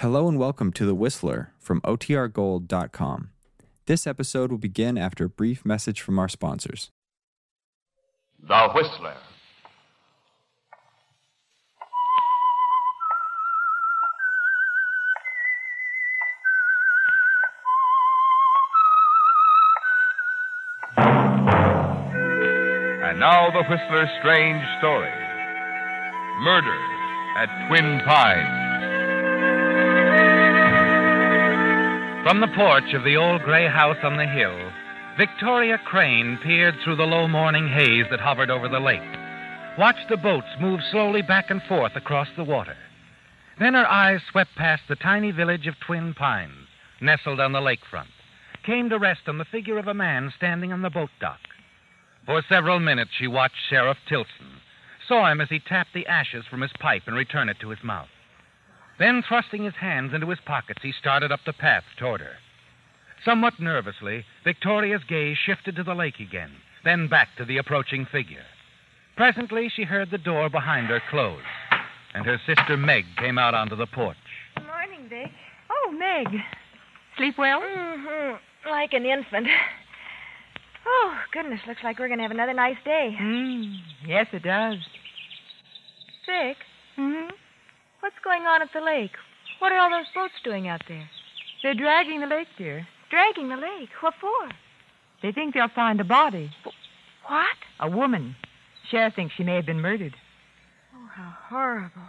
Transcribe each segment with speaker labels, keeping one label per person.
Speaker 1: Hello and welcome to The Whistler from OTRGold.com. This episode will begin after a brief message from our sponsors.
Speaker 2: The Whistler. And now the Whistler's strange story Murder at Twin Pines.
Speaker 3: From the porch of the old gray house on the hill, Victoria Crane peered through the low morning haze that hovered over the lake, watched the boats move slowly back and forth across the water. Then her eyes swept past the tiny village of Twin Pines, nestled on the lakefront, came to rest on the figure of a man standing on the boat dock. For several minutes she watched Sheriff Tilson, saw him as he tapped the ashes from his pipe and returned it to his mouth. Then, thrusting his hands into his pockets, he started up the path toward her. Somewhat nervously, Victoria's gaze shifted to the lake again, then back to the approaching figure. Presently, she heard the door behind her close, and her sister Meg came out onto the porch.
Speaker 4: Good morning, Vic.
Speaker 5: Oh, Meg. Sleep well?
Speaker 4: Mm-hmm. Like an infant. Oh, goodness, looks like we're going to have another nice day.
Speaker 5: Mm, yes, it does.
Speaker 4: Vic,
Speaker 5: hmm
Speaker 4: what's going on at the lake? What are all those boats doing out there?
Speaker 5: They're dragging the lake, dear.
Speaker 4: Dragging the lake. What for?
Speaker 5: They think they'll find a body.
Speaker 4: What?
Speaker 5: A woman. Sheriff thinks she may have been murdered.
Speaker 4: Oh, how horrible.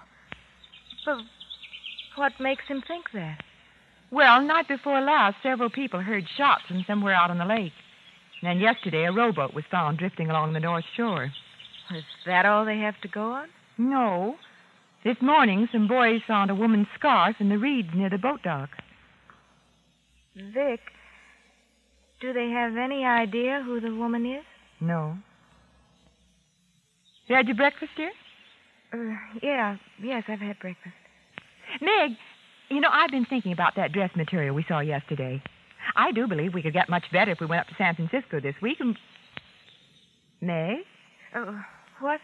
Speaker 4: But what makes him think that?
Speaker 5: Well, night before last, several people heard shots from somewhere out on the lake. And then yesterday, a rowboat was found drifting along the north shore.
Speaker 4: Is that all they have to go on?
Speaker 5: No. This morning, some boys found a woman's scarf in the reeds near the boat dock.
Speaker 4: Vic, do they have any idea who the woman is?
Speaker 5: No. You had your breakfast, dear?
Speaker 4: Uh, yeah, yes, I've had breakfast.
Speaker 5: Meg, you know, I've been thinking about that dress material we saw yesterday. I do believe we could get much better if we went up to San Francisco this week. And... Meg?
Speaker 4: Uh, what?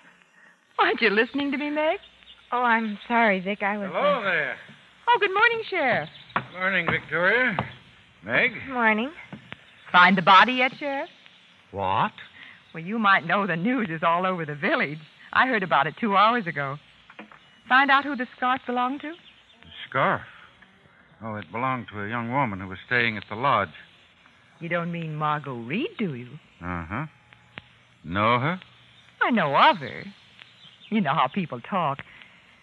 Speaker 5: Aren't you listening to me, Meg?
Speaker 4: Oh, I'm sorry, Vic. I was.
Speaker 6: Hello
Speaker 4: uh,
Speaker 6: there.
Speaker 5: Oh, good morning, Sheriff.
Speaker 6: Morning, Victoria. Meg?
Speaker 4: Morning.
Speaker 5: Find the body yet, Sheriff?
Speaker 6: What?
Speaker 5: Well, you might know the news is all over the village. I heard about it two hours ago. Find out who the scarf belonged to?
Speaker 6: The scarf. Oh, it belonged to a young woman who was staying at the lodge.
Speaker 5: You don't mean Margot Reed, do you?
Speaker 6: Uh huh. Know her?
Speaker 5: I know of her. You know how people talk.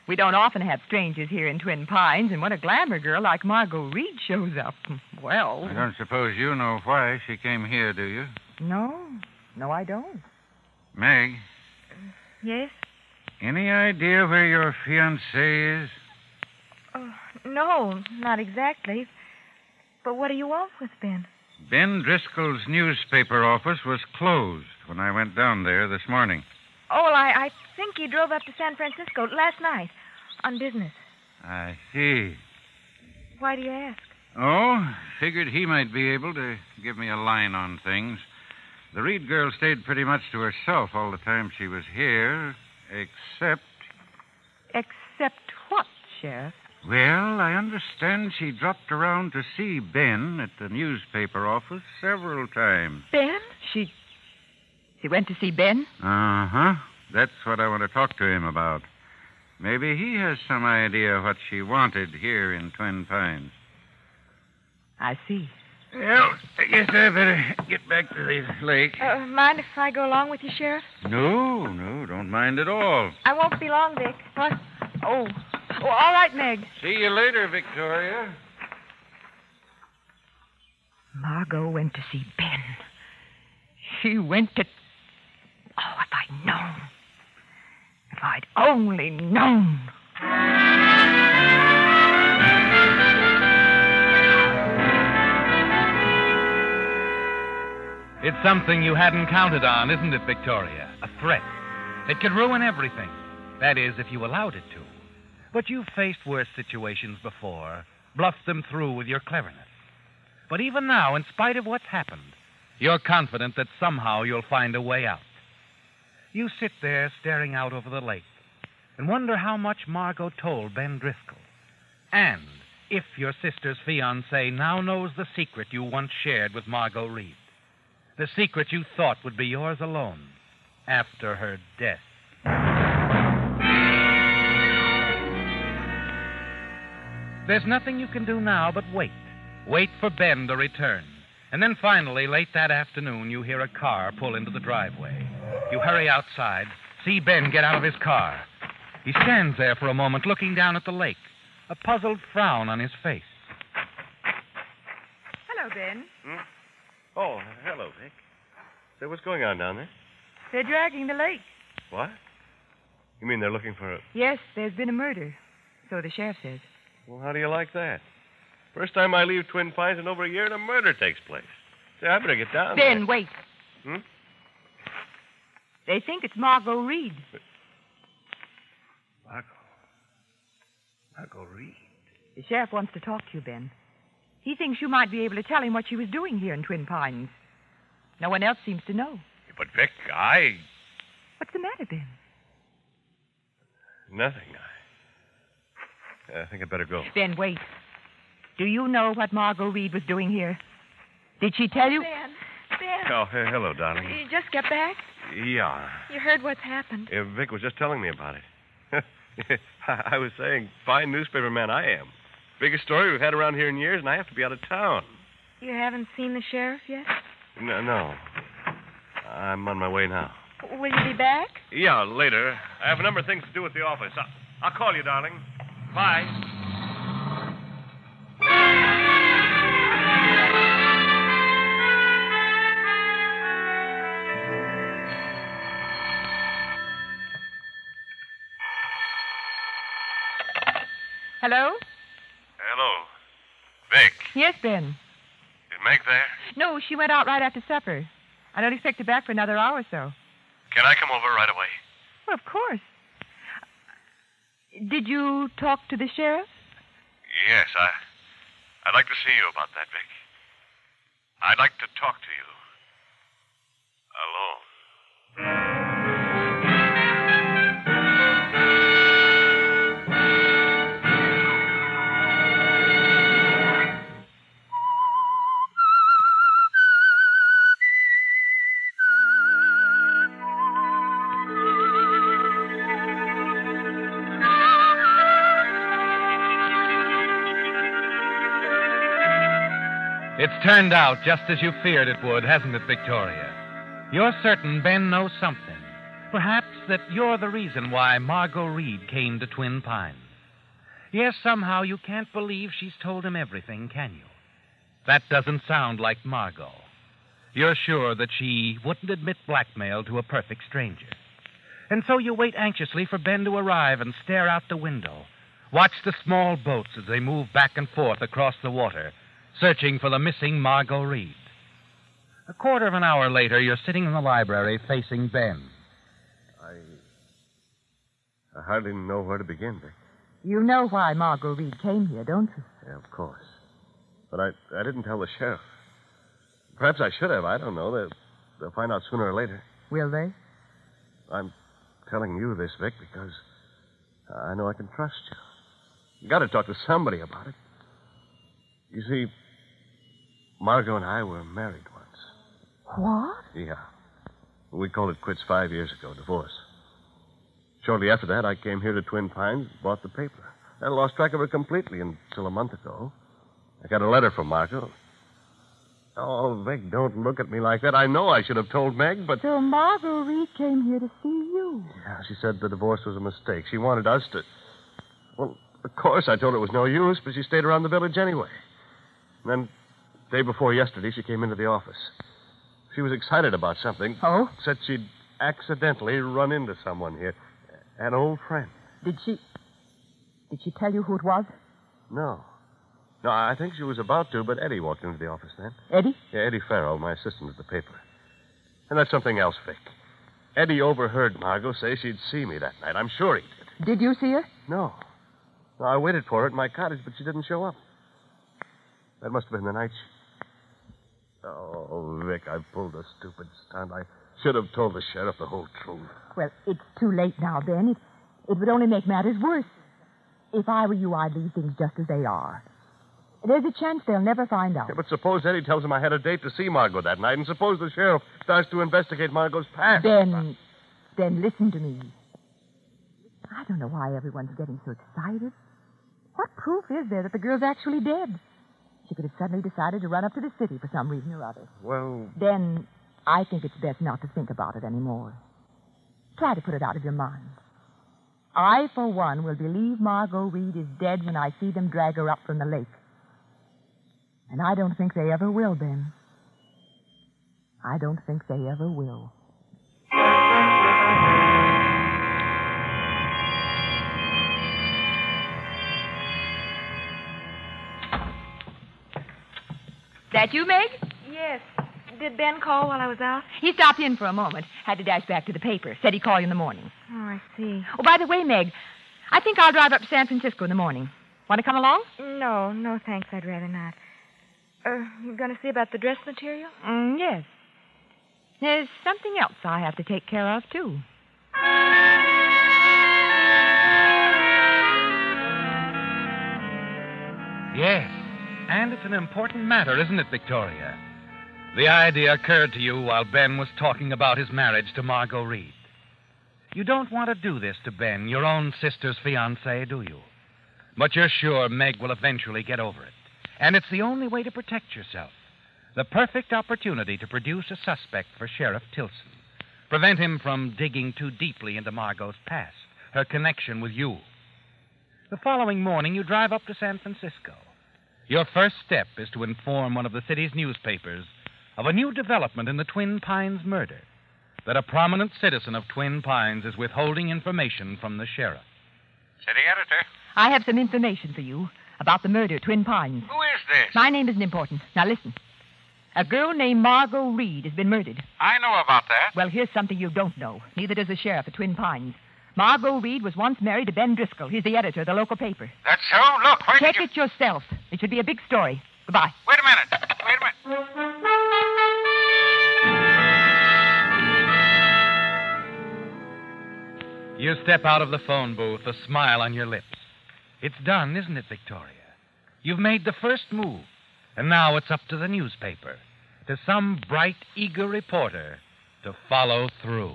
Speaker 5: We don't often have strangers here in Twin Pines, and when a glamour girl like Margot Reed shows up, well.
Speaker 6: I don't suppose you know why she came here, do you?
Speaker 5: No. No, I don't.
Speaker 6: Meg,
Speaker 4: Yes?
Speaker 6: any idea where your fiancé is?
Speaker 4: Oh, no, not exactly. But what do you want with Ben?
Speaker 6: Ben Driscoll's newspaper office was closed when I went down there this morning.
Speaker 4: Oh, I, I think he drove up to San Francisco last night on business.
Speaker 6: I see.
Speaker 4: Why do you ask?
Speaker 6: Oh, figured he might be able to give me a line on things. The Reed girl stayed pretty much to herself all the time she was here, except.
Speaker 5: Except what, Sheriff?
Speaker 6: Well, I understand she dropped around to see Ben at the newspaper office several times.
Speaker 5: Ben? She. She went to see Ben?
Speaker 6: Uh huh. That's what I want to talk to him about. Maybe he has some idea what she wanted here in Twin Pines.
Speaker 5: I see.
Speaker 6: Well, I guess I better get back to the lake.
Speaker 4: Uh, mind if I go along with you, Sheriff?
Speaker 6: No, no, don't mind at all.
Speaker 4: I won't be long, Vic.
Speaker 5: What? Oh. Oh, all right, Meg.
Speaker 6: See you later, Victoria.
Speaker 5: Margot went to see Ben. She went to. Oh, if I'd known. If I'd only known.
Speaker 3: It's something you hadn't counted on, isn't it, Victoria? A threat. It could ruin everything. That is, if you allowed it to. But you've faced worse situations before, bluffed them through with your cleverness. But even now, in spite of what's happened, you're confident that somehow you'll find a way out. You sit there staring out over the lake and wonder how much Margot told Ben Driscoll. And if your sister's fiancé now knows the secret you once shared with Margot Reed. The secret you thought would be yours alone after her death. There's nothing you can do now but wait. Wait for Ben to return. And then finally, late that afternoon, you hear a car pull into the driveway. You hurry outside, see Ben get out of his car. He stands there for a moment looking down at the lake, a puzzled frown on his face.
Speaker 5: Hello, Ben.
Speaker 7: Oh, hello, Vic. Say, what's going on down there?
Speaker 5: They're dragging the lake.
Speaker 7: What? You mean they're looking for a.
Speaker 5: Yes, there's been a murder. So the sheriff says.
Speaker 7: Well, how do you like that? First time I leave Twin Pines in over a year and a murder takes place. Say, I better get down
Speaker 5: Ben,
Speaker 7: there.
Speaker 5: wait.
Speaker 7: Hmm?
Speaker 5: They think it's Margot Reed.
Speaker 7: Margot. Margot Reed.
Speaker 5: The sheriff wants to talk to you, Ben. He thinks you might be able to tell him what she was doing here in Twin Pines. No one else seems to know.
Speaker 7: But, Vic, I.
Speaker 5: What's the matter, Ben?
Speaker 7: Nothing. I. I think I'd better go.
Speaker 5: Ben, wait. Do you know what Margot Reed was doing here? Did she tell you?
Speaker 4: Ben, Ben,
Speaker 7: Oh, he- hello, darling.
Speaker 4: you just got back?
Speaker 7: Yeah.
Speaker 4: You heard what's happened.
Speaker 7: Uh, Vic was just telling me about it. I was saying, fine newspaper man I am. Biggest story we've had around here in years, and I have to be out of town.
Speaker 4: You haven't seen the sheriff yet?
Speaker 7: No, no. I'm on my way now.
Speaker 4: Will you be back?
Speaker 7: Yeah, later. I have a number of things to do at the office. I'll call you, darling. Bye.
Speaker 5: Hello?
Speaker 7: Hello. Vic,
Speaker 5: Yes, Ben.
Speaker 7: is Meg there?
Speaker 5: No, she went out right after supper. I don't expect her back for another hour or so.
Speaker 7: Can I come over right away?
Speaker 5: Well, of course. Did you talk to the sheriff?
Speaker 7: Yes, I. I'd like to see you about that, Vic. I'd like to talk to you.
Speaker 3: Turned out just as you feared it would, hasn't it, Victoria? You're certain Ben knows something. Perhaps that you're the reason why Margot Reed came to Twin Pines. Yes, somehow you can't believe she's told him everything, can you? That doesn't sound like Margot. You're sure that she wouldn't admit blackmail to a perfect stranger. And so you wait anxiously for Ben to arrive and stare out the window. Watch the small boats as they move back and forth across the water, searching for the missing Margot Reed. A quarter of an hour later, you're sitting in the library facing Ben.
Speaker 7: I. I hardly know where to begin, Vic.
Speaker 5: You know why Margot Reed came here, don't you?
Speaker 7: Yeah, of course. But I, I didn't tell the sheriff. Perhaps I should have. I don't know. They'll, they'll find out sooner or later.
Speaker 5: Will they?
Speaker 7: I'm telling you this, Vic, because I know I can trust you. You got to talk to somebody about it. You see, Margot and I were married once.
Speaker 5: What?
Speaker 7: Yeah. We called it quits five years ago, divorce. Shortly after that, I came here to Twin Pines, bought the paper. I lost track of her completely until a month ago. I got a letter from Margot. Oh, Meg, don't look at me like that. I know I should have told Meg, but.
Speaker 5: So Margot Reed came here to see you.
Speaker 7: Yeah, she said the divorce was a mistake. She wanted us to. Well, of course, I told her it was no use, but she stayed around the village anyway. And then, day before yesterday, she came into the office. She was excited about something.
Speaker 5: Oh?
Speaker 7: Said she'd accidentally run into someone here. An old friend.
Speaker 5: Did she. Did she tell you who it was?
Speaker 7: No. No, I think she was about to, but Eddie walked into the office then.
Speaker 5: Eddie?
Speaker 7: Yeah, Eddie Farrell, my assistant at the paper. And that's something else, Vic. Eddie overheard Margot say she'd see me that night. I'm sure he did.
Speaker 5: Did you see her?
Speaker 7: No. No, I waited for her at my cottage, but she didn't show up. That must have been the night she... Oh, Vic, I pulled a stupid stunt. I should have told the sheriff the whole truth.
Speaker 5: Well, it's too late now, Ben. It, it would only make matters worse. If I were you, I'd leave things just as they are. There's a chance they'll never find out.
Speaker 7: Yeah, but suppose Eddie tells him I had a date to see Margot that night, and suppose the sheriff starts to investigate Margot's past.
Speaker 5: Then, then listen to me. I don't know why everyone's getting so excited. What proof is there that the girl's actually dead? She could have suddenly decided to run up to the city for some reason or other.
Speaker 7: Well,
Speaker 5: Then I think it's best not to think about it anymore. Try to put it out of your mind. I, for one, will believe Margot Reed is dead when I see them drag her up from the lake. And I don't think they ever will, Ben. I don't think they ever will. That you, Meg?
Speaker 4: Yes. Did Ben call while I was out?
Speaker 5: He stopped in for a moment. Had to dash back to the paper. Said he'd call you in the morning.
Speaker 4: Oh, I see.
Speaker 5: Oh, by the way, Meg, I think I'll drive up to San Francisco in the morning. Want to come along?
Speaker 4: No, no, thanks. I'd rather not. Uh, you going to see about the dress material?
Speaker 5: Mm, yes. There's something else I have to take care of, too.
Speaker 3: Yes. And it's an important matter, isn't it, Victoria? The idea occurred to you while Ben was talking about his marriage to Margot Reed. You don't want to do this to Ben, your own sister's fiancé, do you? But you're sure Meg will eventually get over it. And it's the only way to protect yourself. The perfect opportunity to produce a suspect for Sheriff Tilson. Prevent him from digging too deeply into Margot's past, her connection with you. The following morning, you drive up to San Francisco. Your first step is to inform one of the city's newspapers of a new development in the Twin Pines murder. That a prominent citizen of Twin Pines is withholding information from the sheriff.
Speaker 6: City editor.
Speaker 5: I have some information for you about the murder at Twin Pines.
Speaker 6: Who is this?
Speaker 5: My name isn't important. Now listen. A girl named Margot Reed has been murdered.
Speaker 6: I know about that.
Speaker 5: Well, here's something you don't know. Neither does the sheriff at Twin Pines. Margot Reed was once married to Ben Driscoll. He's the editor of the local paper.
Speaker 6: That's so? Look, where
Speaker 5: Check
Speaker 6: did you...
Speaker 5: it yourself. It should be a big story. Goodbye.
Speaker 6: Wait a minute. Wait a minute.
Speaker 3: You step out of the phone booth, a smile on your lips. It's done, isn't it, Victoria? You've made the first move, and now it's up to the newspaper, to some bright, eager reporter to follow through.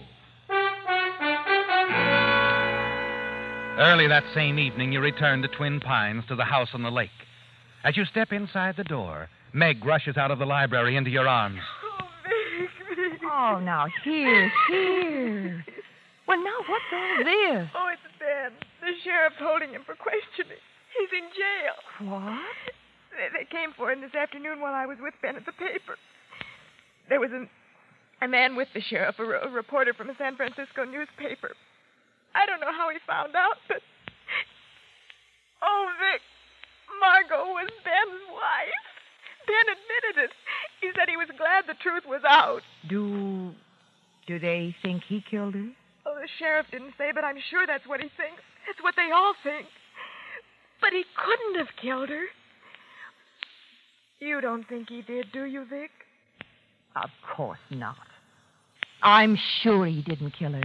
Speaker 3: Early that same evening, you return to Twin Pines to the house on the lake. As you step inside the door, Meg rushes out of the library into your arms.
Speaker 5: Oh, now here, here. Well, now what's all this?
Speaker 4: Oh, it's Ben. The sheriff's holding him for questioning. He's in jail.
Speaker 5: What?
Speaker 4: They, they came for him this afternoon while I was with Ben at the paper. There was an, a man with the sheriff, a, a reporter from a San Francisco newspaper. I don't know how he found out, but. Oh, Vic. Margot was Ben's wife. Ben admitted it. He said he was glad the truth was out.
Speaker 5: Do. Do they think he killed her?
Speaker 4: Oh, the sheriff didn't say, but I'm sure that's what he thinks. It's what they all think. But he couldn't have killed her. You don't think he did, do you, Vic?
Speaker 5: Of course not. I'm sure he didn't kill her.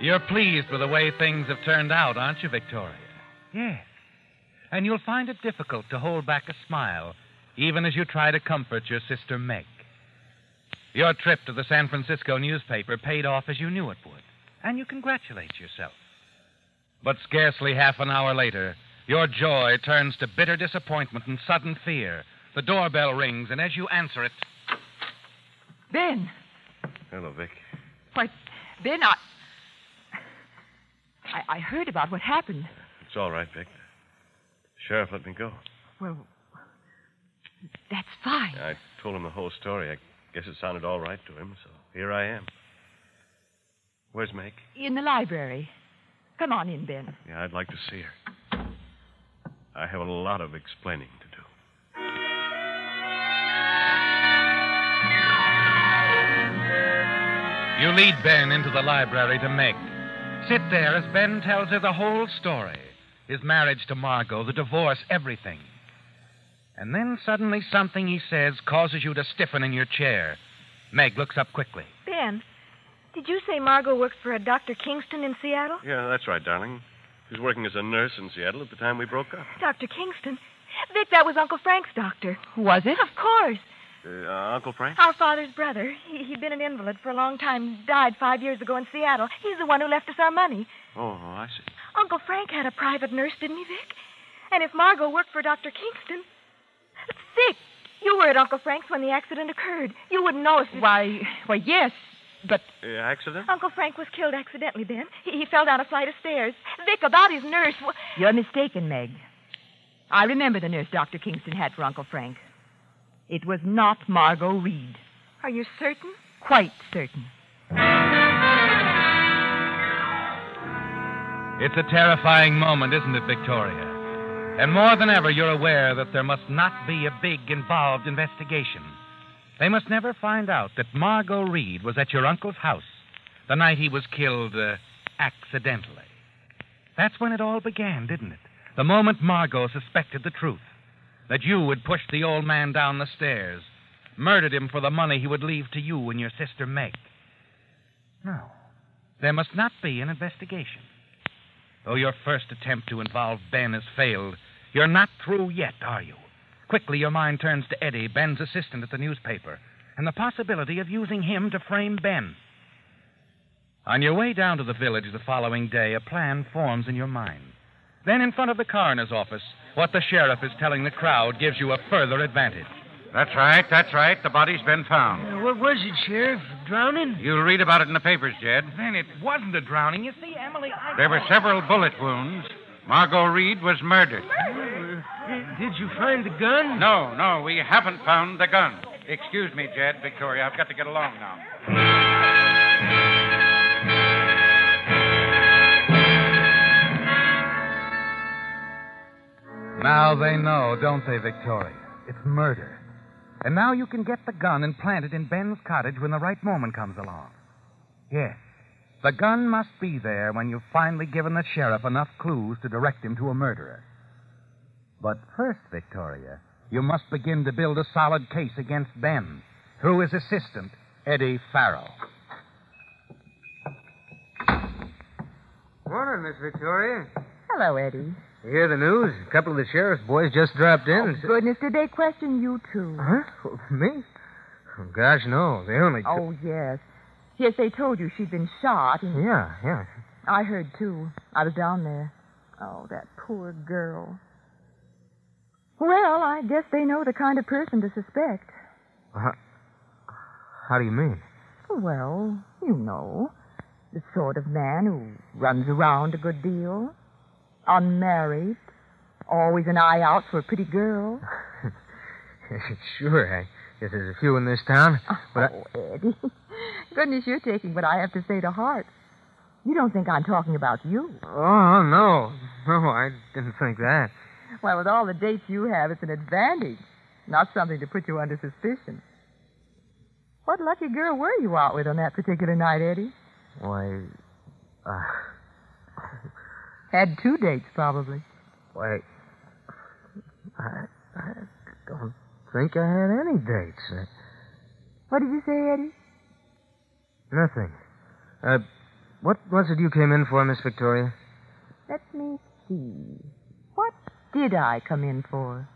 Speaker 3: You're pleased with the way things have turned out, aren't you, Victoria? Yes. And you'll find it difficult to hold back a smile, even as you try to comfort your sister Meg. Your trip to the San Francisco newspaper paid off as you knew it would, and you congratulate yourself. But scarcely half an hour later, your joy turns to bitter disappointment and sudden fear. The doorbell rings, and as you answer it,
Speaker 5: Ben.
Speaker 7: Hello, Vic.
Speaker 5: Why, Ben, I. I, I heard about what happened.
Speaker 7: It's all right, Vic. The sheriff let me go.
Speaker 5: Well, that's fine.
Speaker 7: I told him the whole story. I guess it sounded all right to him, so here I am. Where's Meg?
Speaker 5: In the library. Come on in, Ben.
Speaker 7: Yeah, I'd like to see her. I have a lot of explaining to do.
Speaker 3: You lead Ben into the library to Meg. Sit there as Ben tells her the whole story his marriage to Margot, the divorce, everything. And then suddenly something he says causes you to stiffen in your chair. Meg looks up quickly.
Speaker 4: Ben, did you say Margot works for a Dr. Kingston in Seattle?
Speaker 7: Yeah, that's right, darling. He was working as a nurse in Seattle at the time we broke up.
Speaker 4: Dr. Kingston. Vic, that was Uncle Frank's doctor.
Speaker 5: Was it?
Speaker 4: Of course.
Speaker 7: Uh, Uncle Frank?
Speaker 4: Our father's brother. He, he'd been an invalid for a long time. Died five years ago in Seattle. He's the one who left us our money.
Speaker 7: Oh, oh, I see.
Speaker 4: Uncle Frank had a private nurse, didn't he, Vic? And if Margot worked for Dr. Kingston. Vic, you were at Uncle Frank's when the accident occurred. You wouldn't know if. It...
Speaker 5: Why, why, yes, but
Speaker 7: Uh, accident?
Speaker 4: Uncle Frank was killed accidentally Ben. He, he fell down a flight of stairs. Vic, about his nurse. wh-
Speaker 5: you're mistaken, Meg. I remember the nurse Dr. Kingston had for Uncle Frank. It was not Margot Reed.
Speaker 4: Are you certain?
Speaker 5: Quite certain.
Speaker 3: It's a terrifying moment, isn't it, Victoria? And more than ever, you're aware that there must not be a big, involved investigation. They must never find out that Margot Reed was at your uncle's house the night he was killed uh, accidentally. That's when it all began, didn't it? The moment Margot suspected the truth that you had pushed the old man down the stairs, murdered him for the money he would leave to you and your sister Meg. No, there must not be an investigation. Though your first attempt to involve Ben has failed, you're not through yet, are you? Quickly, your mind turns to Eddie, Ben's assistant at the newspaper, and the possibility of using him to frame Ben. On your way down to the village the following day, a plan forms in your mind. Then, in front of the coroner's office, what the sheriff is telling the crowd gives you a further advantage.
Speaker 6: That's right, that's right. The body's been found.
Speaker 8: Uh, what was it, Sheriff? Drowning?
Speaker 6: You'll read about it in the papers, Jed.
Speaker 3: Then it wasn't a drowning. You see, Emily, I.
Speaker 6: There were several bullet wounds. Margot Reed was murdered.
Speaker 8: Uh, did you find the gun?
Speaker 6: No, no, we haven't found the gun. Excuse me, Jed, Victoria. I've got to get along now.
Speaker 3: Now they know, don't they, Victoria? It's murder. And now you can get the gun and plant it in Ben's cottage when the right moment comes along. Yes. The gun must be there when you've finally given the sheriff enough clues to direct him to a murderer. But first, Victoria, you must begin to build a solid case against Ben through his assistant, Eddie Farrell.
Speaker 8: Morning, Miss Victoria.
Speaker 5: Hello, Eddie.
Speaker 8: You hear the news? A couple of the sheriff's boys just dropped in.
Speaker 5: Oh,
Speaker 8: and
Speaker 5: goodness, did they question you, too?
Speaker 8: Huh? Me? Oh, gosh, no. They only.
Speaker 5: Oh, yes. Yes, they told you she'd been shot, and
Speaker 8: Yeah, yeah.
Speaker 5: I heard, too. I was down there. Oh, that poor girl. Well, I guess they know the kind of person to suspect.
Speaker 8: How, how do you mean?
Speaker 5: Well, you know, the sort of man who runs around a good deal, unmarried, always an eye out for a pretty girl.
Speaker 8: sure, I guess there's a few in this town. But I,
Speaker 5: Oh, Eddie. Goodness, you're taking what I have to say to heart. You don't think I'm talking about you.
Speaker 8: oh, no. No, I didn't think that.
Speaker 5: Well, with all the dates you have, it's an advantage, not something to put you under suspicion. What lucky girl were you out with on that particular night, Eddie?
Speaker 8: Why, uh,
Speaker 5: Had two dates, probably.
Speaker 8: why, I, I don't think I had any dates.
Speaker 5: What did you say, Eddie?
Speaker 8: nothing. Uh, what was it you came in for, Miss Victoria?
Speaker 5: Let me see. What did I come in for?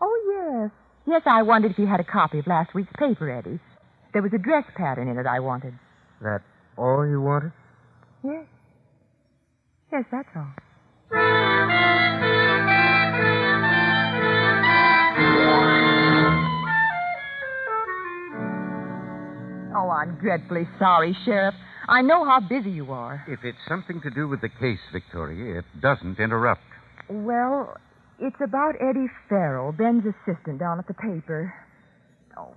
Speaker 5: Oh, yes. Yes, I wondered if you had a copy of last week's paper, Eddie. There was a dress pattern in it I wanted.
Speaker 8: That all you wanted?
Speaker 5: Yes. Yes, that's all. Oh, I'm dreadfully sorry, Sheriff. I know how busy you are.
Speaker 6: If it's something to do with the case, Victoria, it doesn't interrupt.
Speaker 5: Well, it's about Eddie Farrell, Ben's assistant down at the paper. Oh,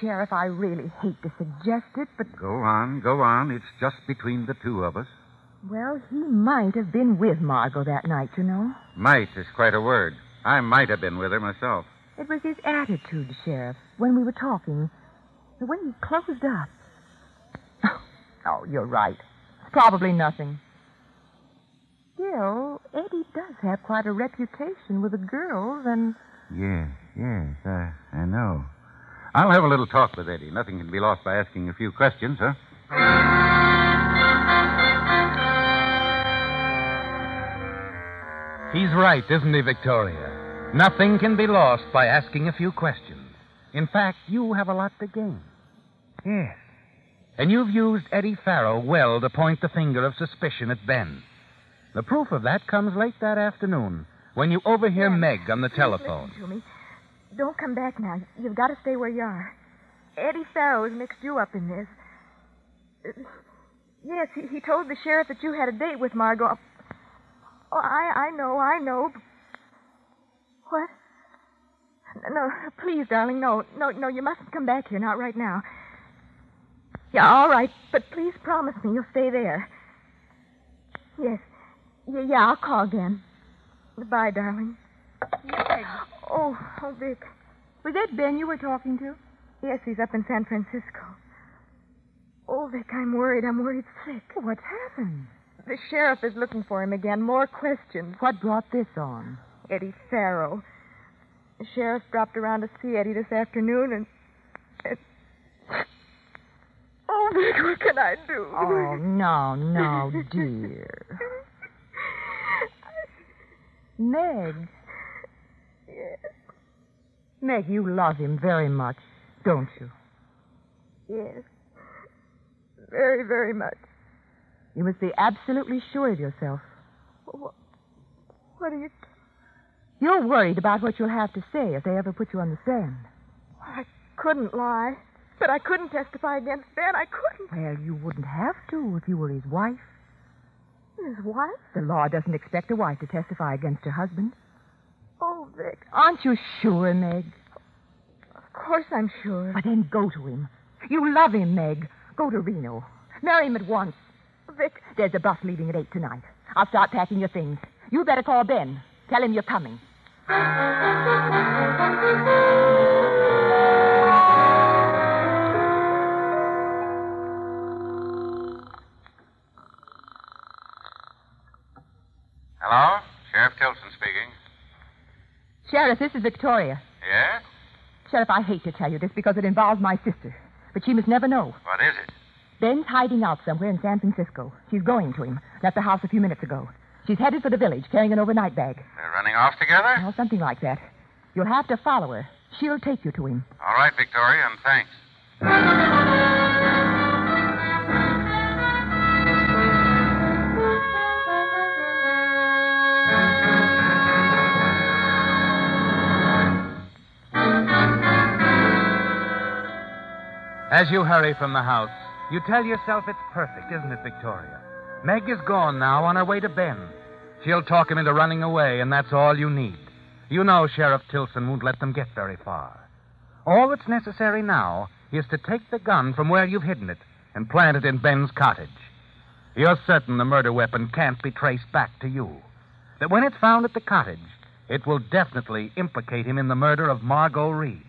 Speaker 5: Sheriff, I really hate to suggest it, but,
Speaker 6: Go on, go on. It's just between the two of us.
Speaker 5: Well, he might have been with Margot that night, you know.
Speaker 6: Might is quite a word. I might have been with her myself.
Speaker 5: It was his attitude, Sheriff, when we were talking. The way he closed up. Oh, you're right. It's probably nothing. Still, Eddie does have quite a reputation with the girls, and.
Speaker 6: Yes, yes, I, I know. I'll have a little talk with Eddie. Nothing can be lost by asking a few questions, huh?
Speaker 3: He's right, isn't he, Victoria? Nothing can be lost by asking a few questions. In fact, you have a lot to gain. Yes. And you've used Eddie Farrow well to point the finger of suspicion at Ben. The proof of that comes late that afternoon when you overhear Meg on the telephone.
Speaker 4: Listen to me. Don't come back now. You've got to stay where you are. Eddie Farrow's mixed you up in this. Yes, he, he told the sheriff that you had a date with Margot. Oh, I, I know, I know. What? No, please, darling, no, no, no, you mustn't come back here, not right now. Yeah, all right, but please promise me you'll stay there. Yes, yeah, yeah, I'll call again. Goodbye, darling. Oh, oh, Vic.
Speaker 5: was that Ben you were talking to?
Speaker 4: Yes, he's up in San Francisco. Oh, Vic, I'm worried. I'm worried sick.
Speaker 5: What's happened?
Speaker 4: The sheriff is looking for him again. More questions.
Speaker 5: What brought this on?
Speaker 4: Eddie Farrow. The sheriff dropped around to see Eddie this afternoon, and. and... Oh, Vic, what can I do?
Speaker 5: Oh, no, no, dear. Meg.
Speaker 4: Yes,
Speaker 5: Meg, you love him very much, don't you?
Speaker 4: yes. Very, very much.
Speaker 5: You must be absolutely sure of yourself.
Speaker 4: What, what are you.
Speaker 5: You're worried about what you'll have to say if they ever put you on the stand.
Speaker 4: I couldn't lie. But I couldn't testify against Ben. I couldn't.
Speaker 5: Well, you wouldn't have to if you were his wife.
Speaker 4: His wife?
Speaker 5: The law doesn't expect a wife to testify against her husband.
Speaker 4: Oh, Vic.
Speaker 5: Aren't you sure, Meg?
Speaker 4: Of course I'm sure.
Speaker 5: But then go to him. You love him, Meg. Go to Reno. Marry him at once. There's a bus leaving at 8 tonight. I'll start packing your things. You better call Ben. Tell him you're coming.
Speaker 6: Hello? Sheriff Tilson speaking.
Speaker 5: Sheriff, this is Victoria.
Speaker 6: Yes?
Speaker 5: Sheriff, I hate to tell you this because it involves my sister. But she must never know.
Speaker 6: What is it?
Speaker 5: Ben's hiding out somewhere in San Francisco. She's going to him. Left the house a few minutes ago. She's headed for the village, carrying an overnight bag.
Speaker 6: They're running off together?
Speaker 5: Well, something like that. You'll have to follow her. She'll take you to him.
Speaker 6: All right, Victoria, and thanks.
Speaker 3: As you hurry from the house, you tell yourself it's perfect, isn't it, Victoria? Meg is gone now on her way to Ben. She'll talk him into running away, and that's all you need. You know Sheriff Tilson won't let them get very far. All that's necessary now is to take the gun from where you've hidden it and plant it in Ben's cottage. You're certain the murder weapon can't be traced back to you. That when it's found at the cottage, it will definitely implicate him in the murder of Margot Reed.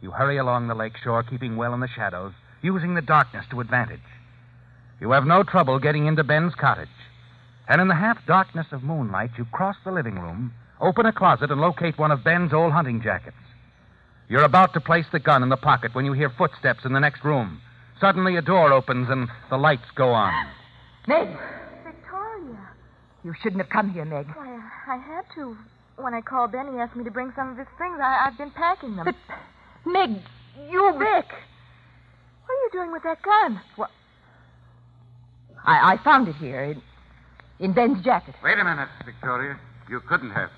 Speaker 3: You hurry along the lake shore, keeping well in the shadows, using the darkness to advantage. You have no trouble getting into Ben's cottage. And in the half darkness of moonlight, you cross the living room, open a closet, and locate one of Ben's old hunting jackets. You're about to place the gun in the pocket when you hear footsteps in the next room. Suddenly, a door opens and the lights go on.
Speaker 5: Meg!
Speaker 4: Victoria.
Speaker 5: You shouldn't have come here, Meg.
Speaker 4: Why, I had to. When I called Ben, he asked me to bring some of his things. I, I've been packing them.
Speaker 5: But, Meg, you...
Speaker 4: Vic! What are you doing with that gun?
Speaker 5: What? I, I found it here in, in Ben's jacket.
Speaker 6: Wait a minute, Victoria. You couldn't have.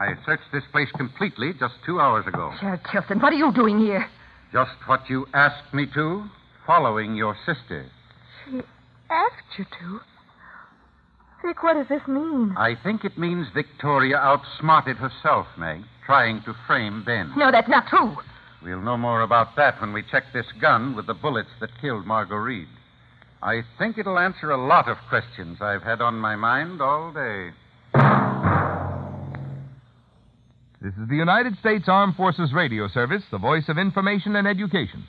Speaker 6: I searched this place completely just two hours ago.
Speaker 5: Sheriff Tilson, what are you doing here?
Speaker 6: Just what you asked me to, following your sister.
Speaker 4: She asked you to. Vic, what does this mean?
Speaker 6: I think it means Victoria outsmarted herself, Meg, trying to frame Ben.
Speaker 5: No, that's not true.
Speaker 6: We'll know more about that when we check this gun with the bullets that killed Margot Reed. I think it'll answer a lot of questions I've had on my mind all day.
Speaker 2: This is the United States Armed Forces Radio Service, the voice of information and education.